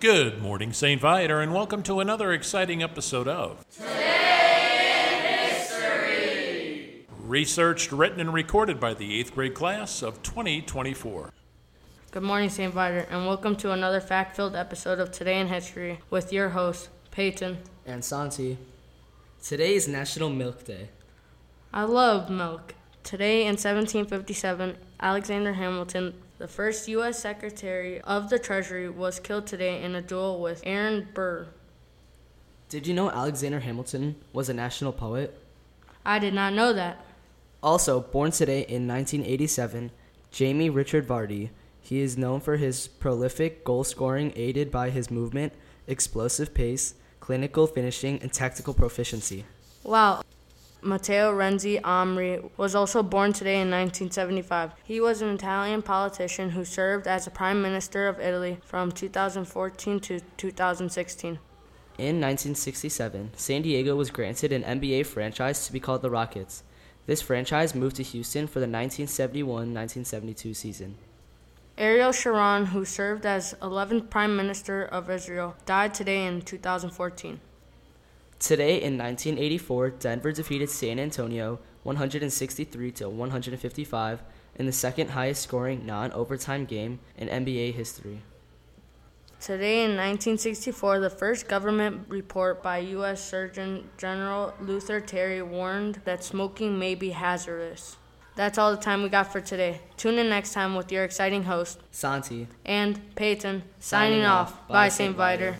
Good morning, St. Viator, and welcome to another exciting episode of Today in History. Researched, written, and recorded by the 8th grade class of 2024. Good morning, St. Viator, and welcome to another fact filled episode of Today in History with your hosts, Peyton. and Santi. Today is National Milk Day. I love milk. Today in 1757, Alexander Hamilton, the first U.S. Secretary of the Treasury, was killed today in a duel with Aaron Burr. Did you know Alexander Hamilton was a national poet? I did not know that. Also, born today in 1987, Jamie Richard Vardy. He is known for his prolific goal scoring aided by his movement, explosive pace, clinical finishing, and tactical proficiency. Wow. Matteo Renzi Amri was also born today in 1975. He was an Italian politician who served as the Prime Minister of Italy from 2014 to 2016. In 1967, San Diego was granted an NBA franchise to be called the Rockets. This franchise moved to Houston for the 1971 1972 season. Ariel Sharon, who served as 11th Prime Minister of Israel, died today in 2014. Today in 1984, Denver defeated San Antonio 163 to 155 in the second highest scoring non-overtime game in NBA history. Today in 1964, the first government report by U.S. Surgeon General Luther Terry warned that smoking may be hazardous. That's all the time we got for today. Tune in next time with your exciting host Santi. and Peyton signing, Signing off. off. Bye, Bye, St. Viator.